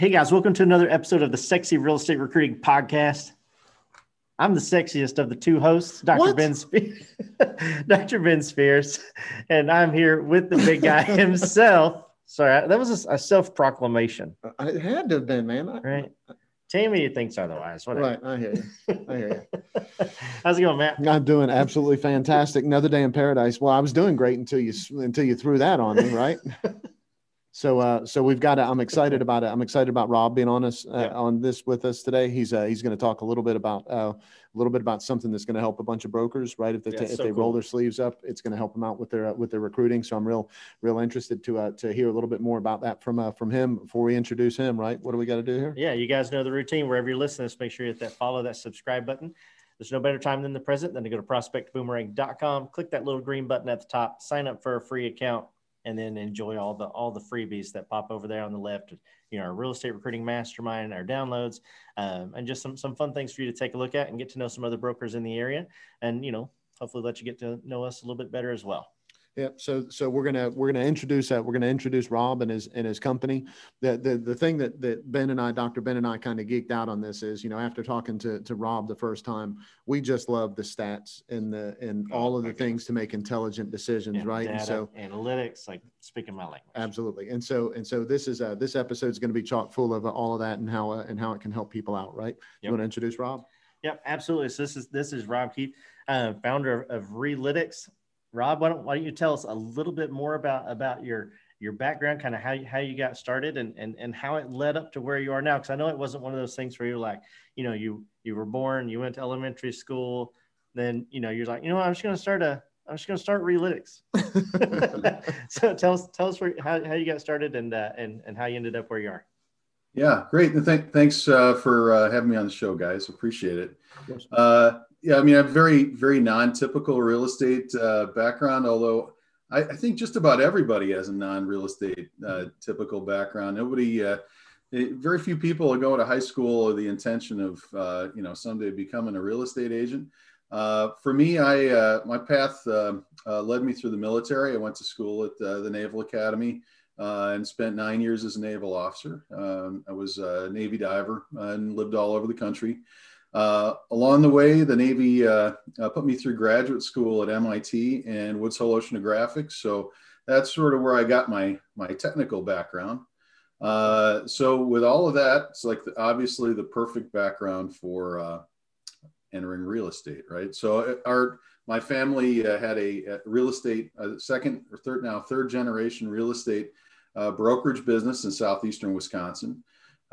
Hey guys, welcome to another episode of the Sexy Real Estate Recruiting Podcast. I'm the sexiest of the two hosts, Dr. What? Ben Spears, Dr. Ben Spears, and I'm here with the big guy himself. Sorry, that was a, a self-proclamation, uh, It had to have been, man. I- right? Tammy thinks otherwise. Whatever. Right. I hear you. I hear you. How's it going, Matt? I'm doing absolutely fantastic. Another day in paradise. Well, I was doing great until you until you threw that on me, right? So, uh, so we've got. To, I'm excited about it. I'm excited about Rob being on us uh, Yeah. on this with us today. He's uh, he's going to talk a little bit about uh, a little bit about something that's going to help a bunch of brokers, right? If they Yeah, if so they roll their sleeves up, it's going to help them out with their uh, with their recruiting. So I'm real real interested to uh, to hear a little bit more about that from uh, from him before we introduce him. Right? What do we got to do here? Yeah, you guys know the routine. Wherever you're listening, just make sure you hit that follow, that subscribe button. There's no better time than the present than to go to prospectboomerang.com, click that little green button at the top, sign up for a free account, and then enjoy all the all the freebies that pop over there on the left. You know, our real estate recruiting mastermind, our downloads, um, and just some some fun things for you to take a look at and get to know some other brokers in the area, and you know, hopefully let you get to know us a little bit better as well. Yep. So so we're gonna we're gonna introduce that. we're gonna introduce Rob and his and his company. The the the thing that that Ben and I, Dr. Ben and I, kind of geeked out on this is you know after talking to to Rob the first time, we just love the stats and the and all of the things to make intelligent decisions, Yeah, right? And so analytics, like speaking my language. absolutely. And so and so this is uh this episode is going to be chock full of uh, all of that and how uh, and how it can help people out, right? You want to introduce Rob? Yep, absolutely. So this is this is Rob Keefe, uh, founder of, of Relitix. Rob, why don't, why don't you tell us a little bit more about about your your background, kind of how you, how you got started, and and and how it led up to where you are now? Because I know it wasn't one of those things where you're like, you know, you you were born, you went to elementary school, then you know you're like, you know, what, I'm just going to start a I'm just going to start Relitix. so tell us tell us where, how, how you got started and uh, and and how you ended up where you are. Yeah, great. And th- thanks uh, for uh, having me on the show, guys. Appreciate it. Yeah, I mean, I have a very, very non-typical real estate uh, background, although I, I think just about everybody has a non-real estate uh, typical background. Nobody, uh, eh, very few people go to high school with the intention of, uh, you know, someday becoming a real estate agent. Uh, for me, I uh, my path led me through the military. I went to school at uh, the Naval Academy uh, and spent nine years as a naval officer. Um, I was a Navy diver and lived all over the country. Uh, along the way, the Navy uh, uh, put me through graduate school at MIT and Woods Hole Oceanographics. So that's sort of where I got my my technical background. Uh, so with all of that, it's like the, obviously the perfect background for uh, entering real estate, right? So uh, our my family had a, a real estate second or third now third generation real estate brokerage business in southeastern Wisconsin.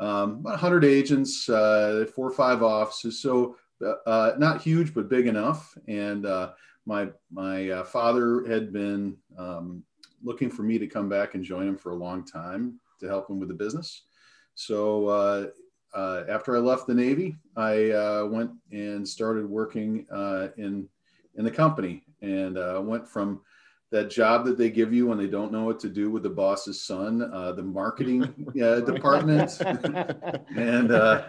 Um, about 100 agents, uh, four or five offices, so uh, uh, not huge but big enough. And uh, my my uh, father had been um, looking for me to come back and join him for a long time to help him with the business. So uh, after I left the Navy, I went and started working in in the company, and went from that job that they give you when they don't know what to do with the boss's son, uh, the marketing uh, department, and uh,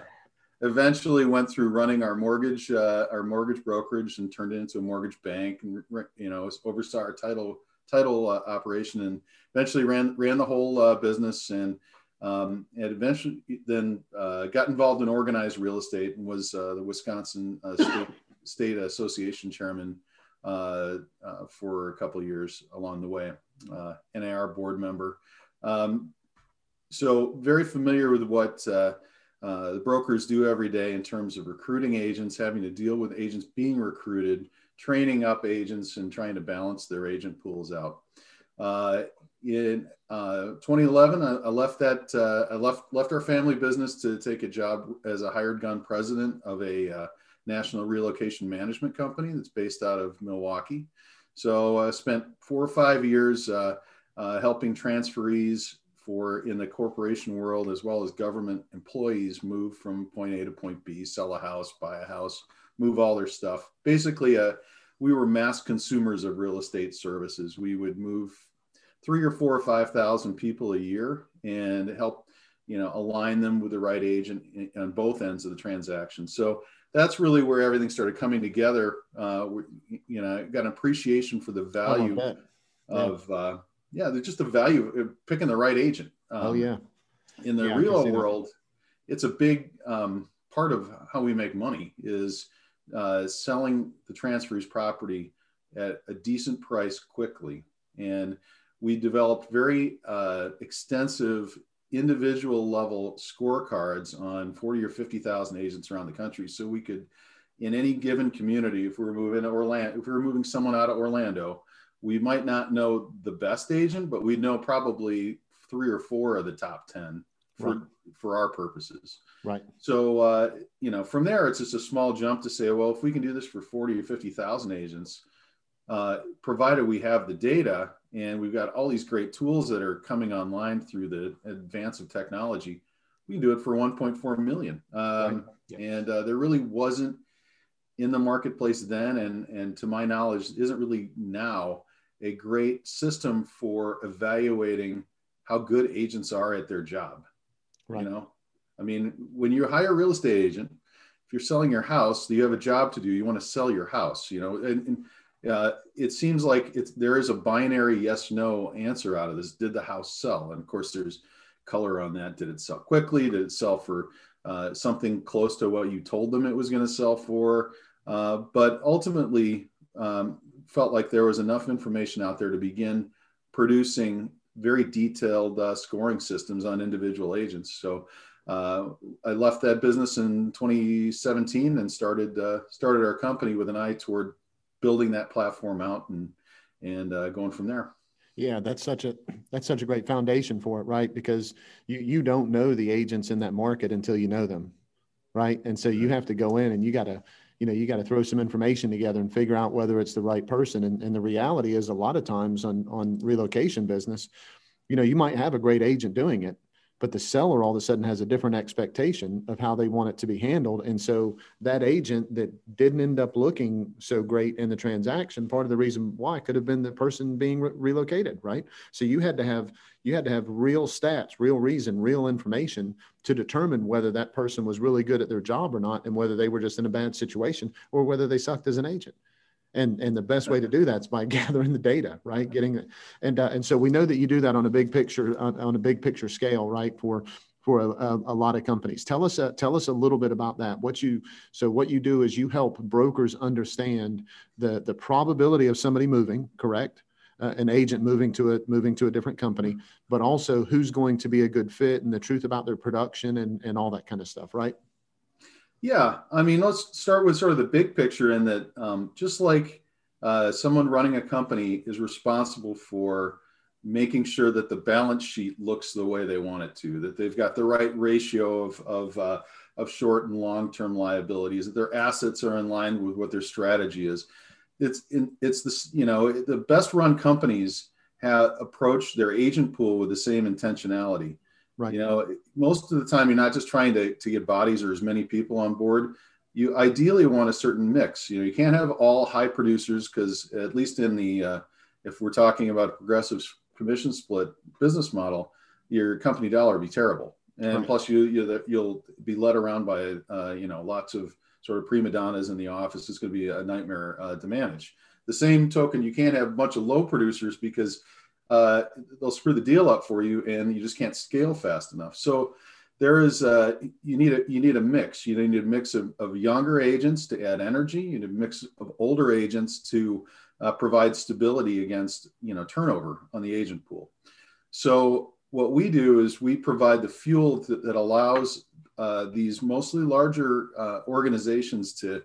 eventually went through running our mortgage uh, our mortgage brokerage and turned it into a mortgage bank, and you know oversaw our title title uh, operation, and eventually ran ran the whole uh, business and. Um, and eventually then uh, got involved in organized real estate and was uh, the Wisconsin uh, State, State Association chairman for a couple years along the way, uh, NAR board member. Um, so very familiar with what uh, uh, the brokers do every day in terms of recruiting agents, having to deal with agents being recruited, training up agents, and trying to balance their agent pools out. Uh, in uh, 2011, I, I left that. Uh, I left left our family business to take a job as a hired gun president of a uh, national relocation management company that's based out of Milwaukee. So I spent four or five years uh, uh, helping transferees for in the corporation world as well as government employees move from point A to point B, sell a house, buy a house, move all their stuff. Basically, uh, we were mass consumers of real estate services. We would move three or four or five thousand people a year and help you know align them with the right agent on both ends of the transaction so that's really where everything started coming together uh, we- you know I got an appreciation for the value bet. Yeah. of uh, yeah just the value of picking the right agent Oh Um, yeah. In the Yeah, real see that. world, it's a big um, part of how we make money is uh, selling the transfers property at a decent price quickly. And we developed very uh, extensive individual level scorecards on 40 or 50,000 agents around the country. So we could, in any given community, if we were moving to Orlando, if we were moving someone out of Orlando, we might not know the best agent, but we'd know probably three or four of the top 10 for, Right. for our purposes. Right. So, uh, you know, from there, it's just a small jump to say, well, if we can do this for 40 or 50,000 agents, uh, provided we have the data and we've got all these great tools that are coming online through the advance of technology, we can do it for 1.4 million. Um, Yeah. And uh, there really wasn't in the marketplace then, and, and to my knowledge, isn't really now a great system for evaluating how good agents are at their job. Right. You know, I mean, when you hire a real estate agent, if you're selling your house, you have a job to do. You want to sell your house. You know, and, and uh, it seems like it's there is a binary yes no answer out of this. Did the house sell? And of course, there's color on that. Did it sell quickly? Did it sell for uh, something close to what you told them it was going to sell for? Uh, but ultimately, um, felt like there was enough information out there to begin producing very detailed uh, scoring systems on individual agents. So uh, I left that business in 2017 and started uh, started our company with an eye toward building that platform out and and uh, going from there. Yeah, that's such a that's such a great foundation for it, right? Because you you don't know the agents in that market until you know them, right? And so you have to go in and you got to you know you got to throw some information together and figure out whether it's the right person. And, and the reality is, a lot of times on on relocation business, you know, you might have a great agent doing it, but the seller all of a sudden has a different expectation of how they want it to be handled. And so that agent that didn't end up looking so great in the transaction part of the reason why could have been the person being re- relocated right? So you had to have you had to have real stats real reason real information to determine whether that person was really good at their job or not and whether they were just in a bad situation or whether they sucked as an agent and and the best way to do that is by gathering the data right? Getting it. And uh, and so we know that you do that on a big picture on, on a big picture scale right for for a, a, a lot of companies. Tell us uh, tell us a little bit about that. What you so what you do is you help brokers understand the the probability of somebody moving correct? Uh, an agent moving to a moving to a different company but also who's going to be a good fit and the truth about their production and and all that kind of stuff right Yeah, I mean, let's start with sort of the big picture in that um, just like uh, someone running a company is responsible for making sure that the balance sheet looks the way they want it to, that they've got the right ratio of, of, uh, of short and long term liabilities, that their assets are in line with what their strategy is. It's, it's this, you know, the best run companies have approached their agent pool with the same intentionality. Right. You know, most of the time, you're not just trying to, to get bodies or as many people on board. You ideally want a certain mix. You know, you can't have all high producers because, at least in the, uh, if we're talking about progressive commission split business model, your company dollar would be terrible. And Right. plus, you, you you'll be led around by uh, you know lots of sort of prima donnas in the office. It's going to be a nightmare uh, to manage. The same token, you can't have a bunch of low producers because uh, they'll screw the deal up for you, and you just can't scale fast enough. So there is uh, you need a you need a mix. You need a mix of, of younger agents to add energy. You need a mix of older agents to uh, provide stability against you know turnover on the agent pool. So what we do is we provide the fuel that, that allows uh, these mostly larger uh, organizations to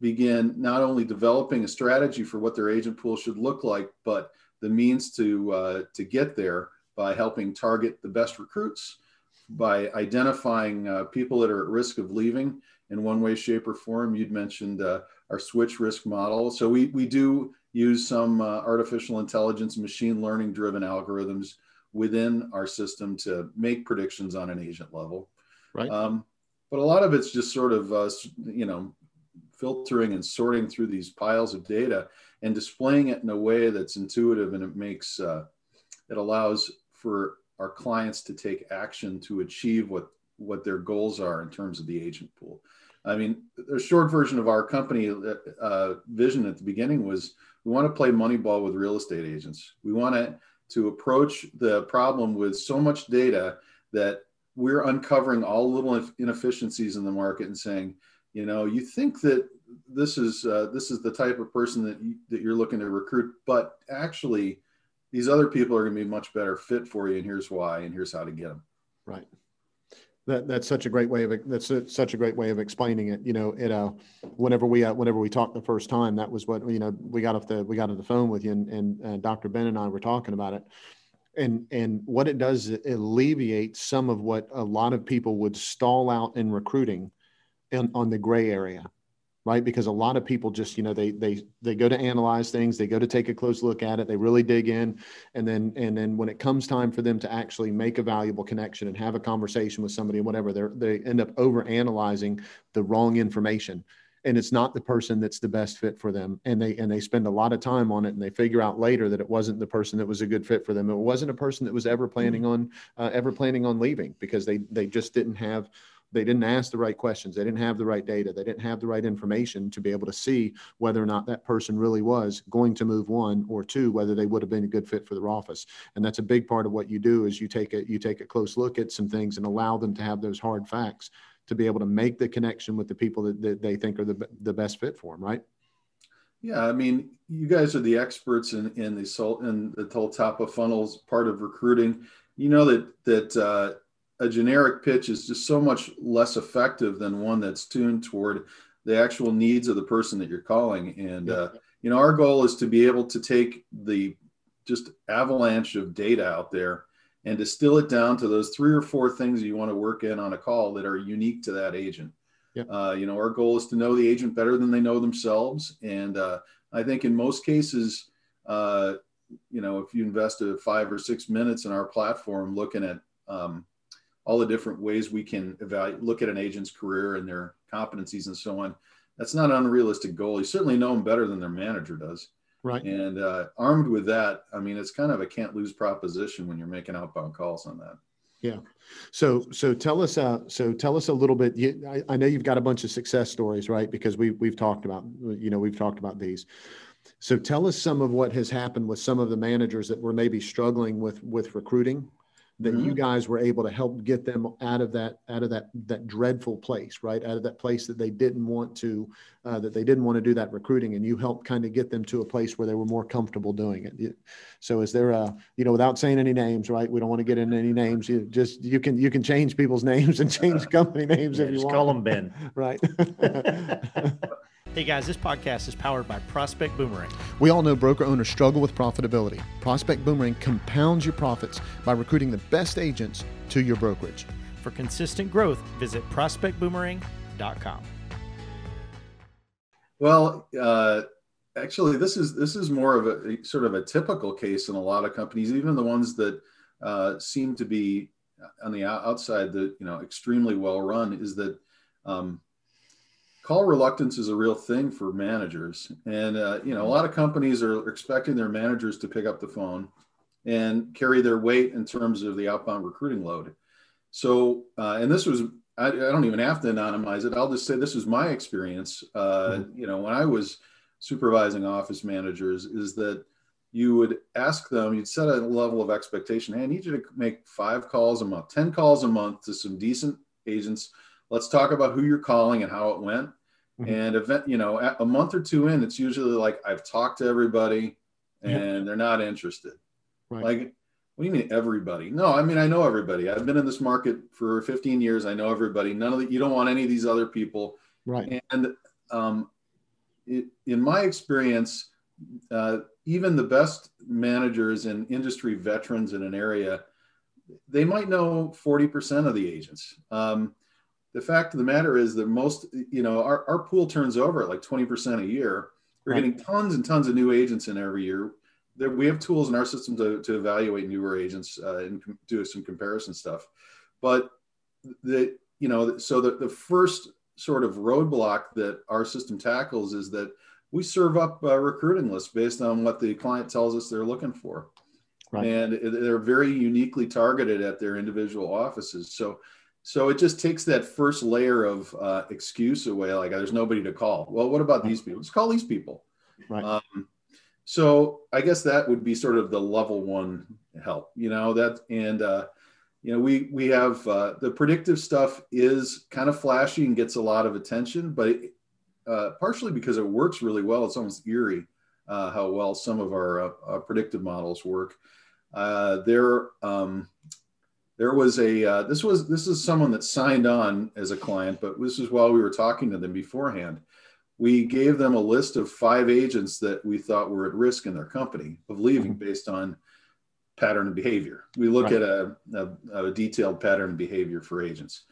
begin not only developing a strategy for what their agent pool should look like, but the means to uh, to get there by helping target the best recruits, by identifying uh, people that are at risk of leaving in one way, shape, or form. You'd mentioned uh, our switch risk model, so we we do use some uh, artificial intelligence, machine learning driven algorithms within our system to make predictions on an agent level. Right. Um, but a lot of it's just sort of uh, you know filtering and sorting through these piles of data and displaying it in a way that's intuitive and it makes uh, it allows for our clients to take action to achieve what what their goals are in terms of the agent pool. I mean the short version of our company uh, vision at the beginning was we want to play moneyball with real estate agents. We want to to approach the problem with so much data that we're uncovering all little inefficiencies in the market and saying, you know, you think that this is uh, this is the type of person that you, that you're looking to recruit, but actually, these other people are going to be much better fit for you, and here's why, and here's how to get them. Right. That, that's such a great way of that's a, such a great way of explaining it. You know, it uh, whenever we uh, whenever we talked the first time, that was what you know we got off the we got on the phone with you, and, and uh, Dr. Ben and I were talking about it, and and what it does it alleviates some of what a lot of people would stall out in recruiting, in, on the gray area right? Because a lot of people just you know they they they go to analyze things they go to take a close look at it they really dig in and then and then when it comes time for them to actually make a valuable connection and have a conversation with somebody and whatever they they end up over analyzing the wrong information. And it's not the person that's the best fit for them. And they and they spend a lot of time on it and they figure out later that it wasn't the person that was a good fit for them. It wasn't a person that was ever planning mm-hmm. on uh, ever planning on leaving because they they just didn't have they didn't ask the right questions. They didn't have the right data. They didn't have the right information to be able to see whether or not that person really was going to move one or two, whether they would have been a good fit for their office. And that's a big part of what you do is you take a you take a close look at some things and allow them to have those hard facts to be able to make the connection with the people that, that they think are the, the best fit for them, right? Yeah, I mean, you guys are the experts in in the soul in the whole top of funnels part of recruiting. You know that that uh, a generic pitch is just so much less effective than one that's tuned toward the actual needs of the person that you're calling. And uh, you know, our goal is to be able to take the just avalanche of data out there and distill it down to those three or four things you want to work in on a call that are unique to that agent. Yep. Uh, you know, our goal is to know the agent better than they know themselves. And uh, I think in most cases, uh, you know, if you invest a five or six minutes in our platform looking at um, all the different ways we can evaluate, look at an agent's career and their competencies and so on. That's not an unrealistic goal. You certainly know them better than their manager does. Right. And uh, armed with that, I mean, it's kind of a can't lose proposition when you're making outbound calls on that. Yeah. So so tell us uh so tell us a little bit. You, I, I know you've got a bunch of success stories, right? Because we we've talked about you know we've talked about these. So tell us some of what has happened with some of the managers that were maybe struggling with with recruiting that mm-hmm. you guys were able to help get them out of that out of that that dreadful place right? Out of that place that they didn't want to uh, that they didn't want to do that recruiting and you helped kind of get them to a place where they were more comfortable doing it. So is there a you know without saying any names right? We don't want to get into any names. You just you can you can change people's names and change company names yeah, if you want. call them ben. Right Hey guys, this podcast is powered by Prospect Boomerang. We all know broker owners struggle with profitability. Prospect Boomerang compounds your profits by recruiting the best agents to your brokerage. For consistent growth, visit prospectboomerang.com. Well, uh, actually, this is this is more of a sort of a typical case in a lot of companies, even the ones that uh, seem to be on the outside that you know extremely well run. Is that um, call reluctance is a real thing for managers. And uh, you know a lot of companies are expecting their managers to pick up the phone and carry their weight in terms of the outbound recruiting load. So uh, and this was I, I, don't even have to anonymize it. I'll just say this was my experience. Uh, mm-hmm. you know when i was supervising office managers is that you would ask them you'd set a level of expectation hey i need you to make five calls a month 10 calls a month to some decent agents let's talk about who you're calling and how it went. Mm-hmm. And event, you know, a month or two in, it's usually like I've talked to everybody and yeah. they're not interested. Right. Like, what do you mean everybody? No, I mean I know everybody. I've been in this market for 15 years. I know everybody. None of the, you don't want any of these other people. Right. And um, it, in my experience, uh, even the best managers and industry veterans in an area, they might know 40% of the agents. Um, the fact of the matter is that most, you know, our, our pool turns over at like 20% a year. We're right. getting tons and tons of new agents in every year. There, we have tools in our system to, to evaluate newer agents uh, and do some comparison stuff. But the, you know, so the, the first sort of roadblock that our system tackles is that we serve up a recruiting lists based on what the client tells us they're looking for. Right. And they're very uniquely targeted at their individual offices. So so it just takes that first layer of uh, excuse away. Like there's nobody to call. Well, what about these people? Let's call these people. Right. Um, so I guess that would be sort of the level one help, you know, that, and, uh, you know, we we have uh, the predictive stuff is kind of flashy and gets a lot of attention, but it, uh, partially because it works really well. It's almost eerie uh, how well some of our uh, predictive models work. Uh, there, um, there was a this was this is someone that signed on as a client, but this is while we were talking to them beforehand. We gave them a list of five agents that we thought were at risk in their company of leaving mm-hmm. based on pattern of behavior. We look right. at a, a, a, detailed pattern of behavior for agents.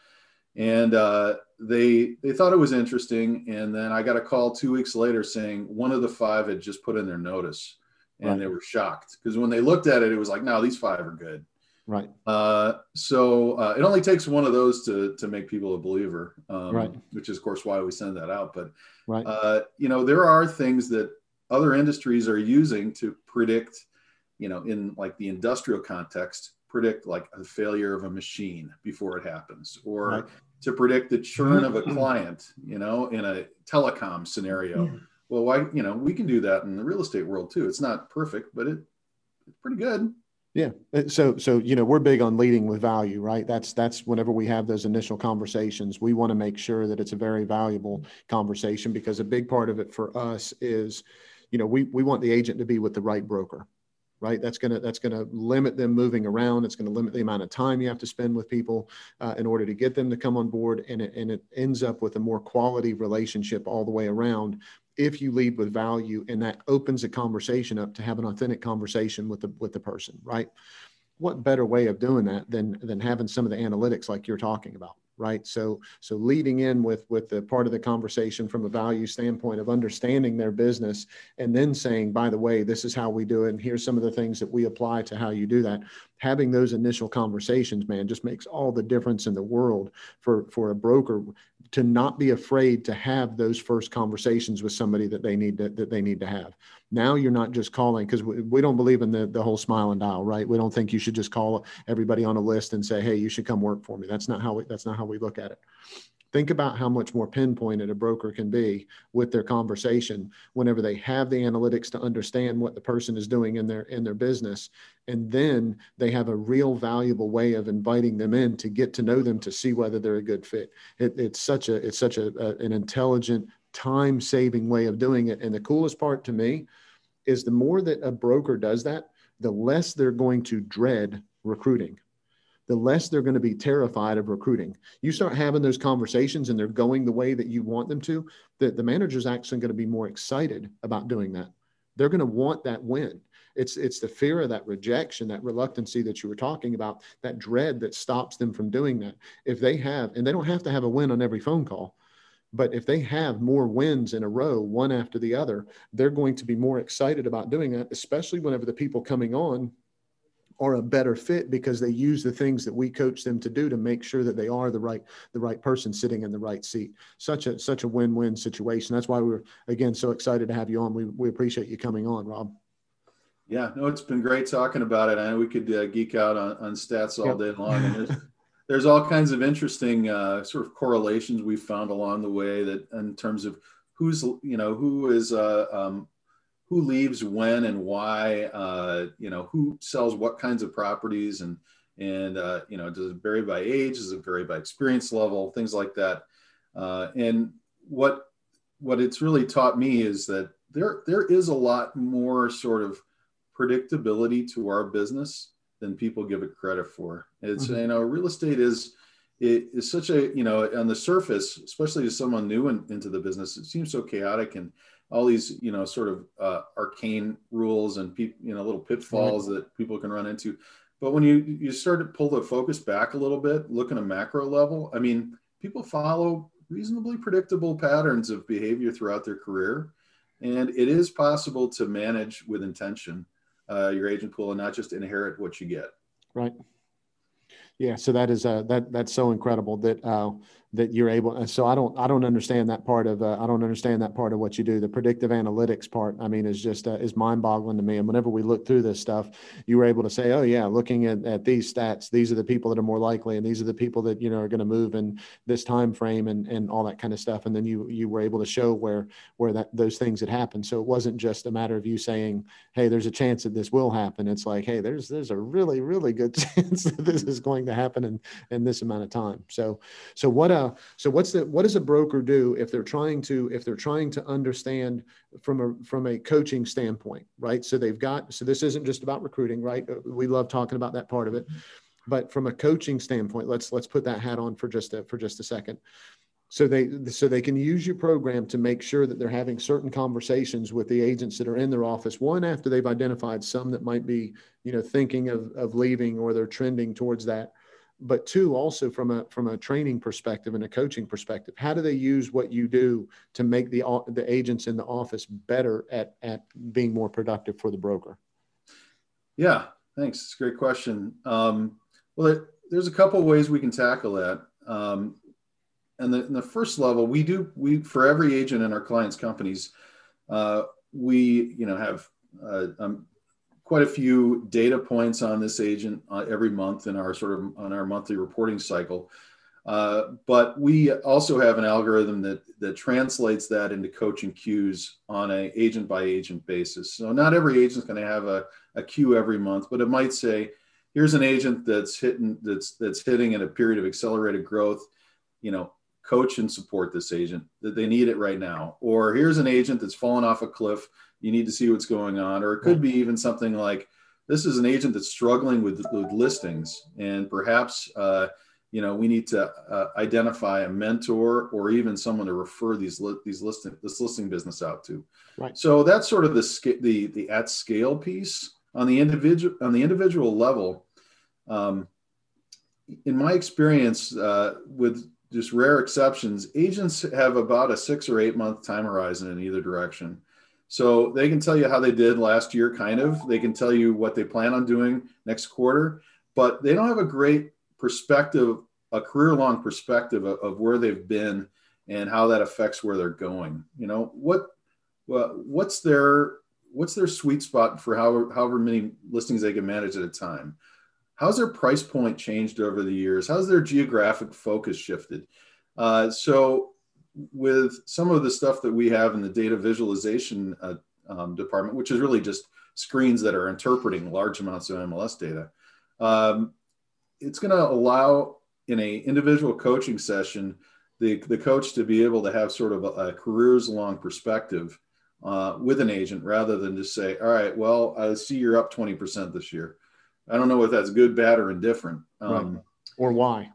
And uh, they they thought it was interesting. And then I got a call two weeks later saying one of the five had just put in their notice, and right. they were shocked because when they looked at it, it was like, no, these five are good. Right. Uh, so uh, it only takes one of those to to make people a believer. Um, right. Which is of course why we send that out. But right. Uh, you know, there are things that other industries are using to predict you know, in like the industrial context, predict like a failure of a machine before it happens, or right. to predict the churn of a client, you know, in a telecom scenario. Yeah. Well, why, you know, we can do that in the real estate world too. It's not perfect, but it, it's pretty good. Yeah. Uh, so, so, you know, we're big on leading with value, right? That's, that's whenever we have those initial conversations, we want to make sure that it's a very valuable conversation because a big part of it for us is, you know, we, we want the agent to be with the right broker right? That's gonna that's gonna limit them moving around. It's gonna limit the amount of time you have to spend with people uh, in order to get them to come on board, and it, and it ends up with a more quality relationship all the way around. If you lead with value, and that opens a conversation up to have an authentic conversation with the with the person, right? What better way of doing that than than having some of the analytics like you're talking about? right so so leading in with with the part of the conversation from a value standpoint of understanding their business and then saying by the way this is how we do it and here's some of the things that we apply to how you do that having those initial conversations man just makes all the difference in the world for for a broker to not be afraid to have those first conversations with somebody that they need to, that they need to have now you're not just calling because we, we don't believe in the, the whole smile and dial, right? We don't think you should just call everybody on a list and say, hey, you should come work for me. That's not how we, that's not how we look at it. Think about how much more pinpointed a broker can be with their conversation whenever they have the analytics to understand what the person is doing in their in their business, and then they have a real valuable way of inviting them in to get to know them to see whether they're a good fit. It, it's such a it's such a, a an intelligent time saving way of doing it. And the coolest part to me is the more that a broker does that, the less they're going to dread recruiting, the less they're going to be terrified of recruiting. You start having those conversations and they're going the way that you want them to, the, the manager's actually going to be more excited about doing that. They're going to want that win. It's, it's the fear of that rejection, that reluctancy that you were talking about, that dread that stops them from doing that. If they have, and they don't have to have a win on every phone call, but if they have more wins in a row, one after the other, they're going to be more excited about doing that, especially whenever the people coming on are a better fit because they use the things that we coach them to do to make sure that they are the right the right person sitting in the right seat. Such a such a win-win situation. That's why we are again so excited to have you on. We we appreciate you coming on, Rob. Yeah, no, it's been great talking about it. I know we could uh, geek out on, on stats all yep. day long. And there's all kinds of interesting uh, sort of correlations we found along the way that in terms of who's you know who is uh, um, who leaves when and why uh, you know who sells what kinds of properties and and uh, you know does it vary by age does it vary by experience level things like that uh, and what what it's really taught me is that there there is a lot more sort of predictability to our business than people give it credit for. It's mm-hmm. you know real estate is it is such a you know on the surface, especially to someone new in, into the business, it seems so chaotic and all these you know sort of uh, arcane rules and pe- you know little pitfalls mm-hmm. that people can run into. But when you you start to pull the focus back a little bit, look at a macro level, I mean, people follow reasonably predictable patterns of behavior throughout their career, and it is possible to manage with intention uh, your agent pool and not just inherit what you get. Right. Yeah. So that is uh, that that's so incredible that uh, that you're able and so i don't i don't understand that part of uh, i don't understand that part of what you do. The predictive analytics part i mean is just uh, is mind boggling to me. And whenever we look through this stuff you were able to say oh yeah looking at, at these stats these are the people that are more likely and these are the people that you know are going to move in this time frame and and all that kind of stuff. And then you you were able to show where where that those things had happened. So it wasn't just a matter of you saying hey there's a chance that this will happen. It's like hey there's there's a really really good chance that this is going to happen in, in this amount of time. So, so what, uh, so what's the, what does a broker do if they're trying to, if they're trying to understand from a, from a coaching standpoint, right? So they've got, so this isn't just about recruiting, right? Uh, we love talking about that part of it, but from a coaching standpoint, let's, let's put that hat on for just a, for just a second so they so they can use your program to make sure that they're having certain conversations with the agents that are in their office one after they've identified some that might be you know thinking of, of leaving or they're trending towards that but two also from a from a training perspective and a coaching perspective how do they use what you do to make the the agents in the office better at at being more productive for the broker? Yeah thanks. It's a great question. Um, well there's a couple ways we can tackle that. Um, and the, the first level, we do we for every agent in our clients' companies, uh, we you know have uh, um, quite a few data points on this agent uh, every month in our sort of on our monthly reporting cycle. Uh, but we also have an algorithm that that translates that into coaching cues on a agent by agent basis. So not every agent is going to have a, a cue every month, but it might say, here's an agent that's hitting that's that's hitting in a period of accelerated growth. You know, coach and support this agent that they need it right now or here's an agent that's fallen off a cliff you need to see what's going on or it could be even something like this is an agent that's struggling with, with listings and perhaps uh, you know we need to uh, identify a mentor or even someone to refer these li- these listing this listing business out to. Right. So that's sort of the the the at scale piece. On the individual on the individual level um, in my experience uh, with just rare exceptions, agents have about a six or eight month time horizon in either direction. So they can tell you how they did last year, kind of. They can tell you what they plan on doing next quarter, but they don't have a great perspective, a career long perspective of, of where they've been and how that affects where they're going. You know, what, what what's their what's their sweet spot for however, however many listings they can manage at a time? How's their price point changed over the years? How's their geographic focus shifted? Uh, so, with some of the stuff that we have in the data visualization uh, um, department, which is really just screens that are interpreting large amounts of MLS data, um, it's going to allow in a individual coaching session the, the coach to be able to have sort of a, a careers long perspective uh, with an agent rather than just say, all right, well, I see you're up 20% this year. I don't know if that's good, bad, or indifferent. Um, right. Or why.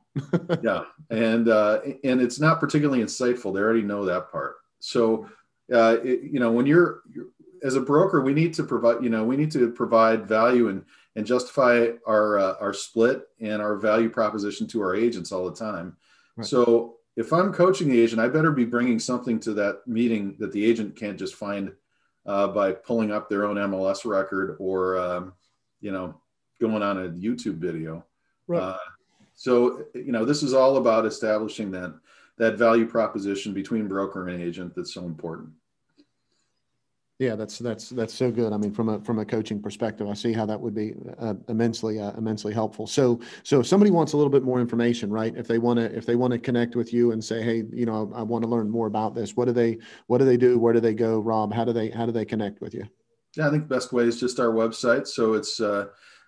Yeah, and uh, and it's not particularly insightful. They already know that part. So, uh, it, you know, when you're, you're as a broker, we need to provide. You know, we need to provide value and and justify our uh, our split and our value proposition to our agents all the time. Right. So, if I'm coaching the agent, I better be bringing something to that meeting that the agent can't just find uh, by pulling up their own MLS record or um, you know going on a YouTube video. Right. Uh, so you know, this is all about establishing that that value proposition between broker and agent that's so important. Yeah, that's that's that's so good. I mean, from a from a coaching perspective, I see how that would be uh, immensely uh, immensely helpful. So so if somebody wants a little bit more information, right? If they want to if they want to connect with you and say, hey, you know, I want to learn more about this. What do they what do they do? Where do they go, Rob? How do they how do they connect with you? Yeah, I think the best way is just our website. So it's uh,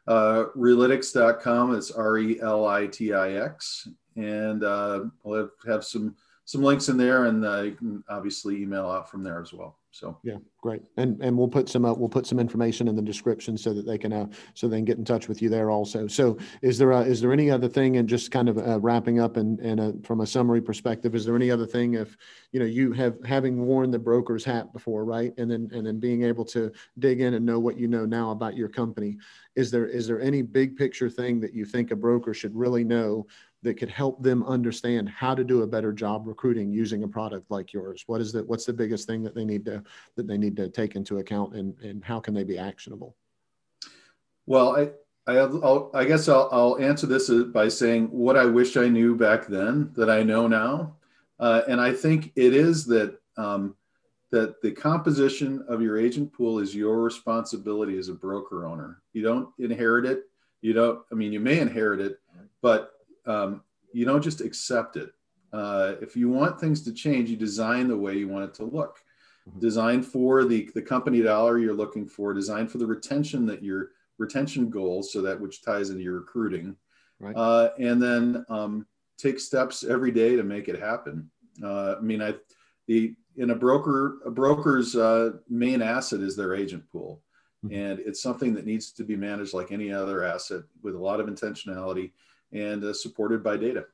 uh, relitix.com. It's R E L I T I X. And uh, we'll have, have some some links in there, and uh, you can obviously email out from there as well. So yeah, great. And and we'll put some uh, we'll put some information in the description so that they can uh, so they can get in touch with you there also. So is there a, is there any other thing and just kind of uh, wrapping up and and a, from a summary perspective, is there any other thing if you know you have having worn the broker's hat before, right? And then and then being able to dig in and know what you know now about your company, is there is there any big picture thing that you think a broker should really know that could help them understand how to do a better job recruiting using a product like yours what is the what's the biggest thing that they need to that they need to take into account and and how can they be actionable well i I, I'll, I guess I'll, I'll answer this by saying what I wish I knew back then that I know now, uh, and I think it is that um, that the composition of your agent pool is your responsibility as a broker owner. You don't inherit it. You don't. I mean, you may inherit it, but um, you don't just accept it. Uh, if you want things to change, you design the way you want it to look. Mm-hmm. Design for the, the company dollar you're looking for, design for the retention that your retention goals, so that which ties into your recruiting. right. uh, and then um, take steps every day to make it happen. Uh, I mean, I the in a broker a broker's uh, main asset is their agent pool, mm-hmm. and it's something that needs to be managed like any other asset with a lot of intentionality and uh, supported by data.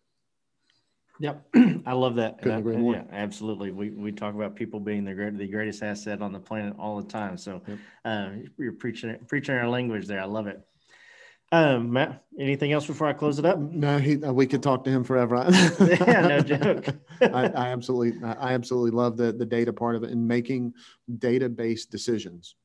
Yep, I love that. Couldn't agree more. Yeah, absolutely. We we talk about people being the great, the greatest asset on the planet all the time. So yep. uh, you're preaching preaching our language there. I love it. Um, Matt, anything else before I close it up? No, he, uh, we could talk to him forever. yeah, no joke. I, I, absolutely, I absolutely love the the data part of it and making data based decisions.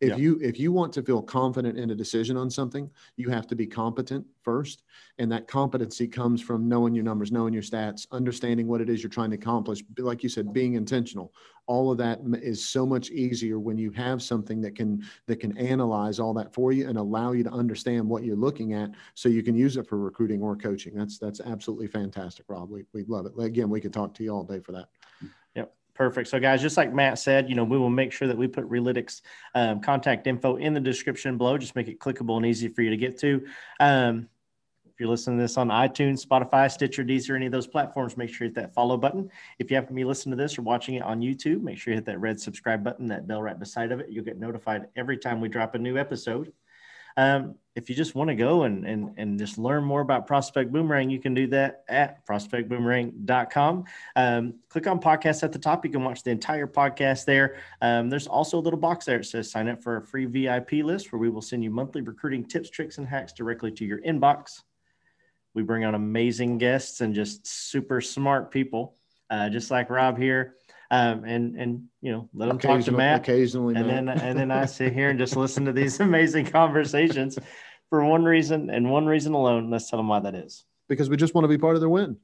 If yeah. you if you want to feel confident in a decision on something, you have to be competent first, and that competency comes from knowing your numbers, knowing your stats, understanding what it is you're trying to accomplish. Like you said, being intentional. All of that is so much easier when you have something that can that can analyze all that for you and allow you to understand what you're looking at, so you can use it for recruiting or coaching. That's that's absolutely fantastic, Rob. We we love it. Again, we could talk to you all day for that. Perfect. So, guys, just like Matt said, you know, we will make sure that we put Relitix um, contact info in the description below. Just make it clickable and easy for you to get to. Um, if you're listening to this on iTunes, Spotify, Stitcher, Deezer, any of those platforms, make sure you hit that follow button. If you happen to be listening to this or watching it on YouTube, make sure you hit that red subscribe button, that bell right beside of it. You'll get notified every time we drop a new episode. Um, if you just want to go and, and, and just learn more about Prospect Boomerang, you can do that at prospectboomerang.com. Um, click on podcast at the top. You can watch the entire podcast there. Um, there's also a little box there It says sign up for a free VIP list where we will send you monthly recruiting tips, tricks, and hacks directly to your inbox. We bring on amazing guests and just super smart people, uh, just like Rob here um, and and you know let them talk to Matt occasionally, and Matt. then and then I sit here and just listen to these amazing conversations for one reason and one reason alone. Let's tell them why that is. Because we just want to be part of their win.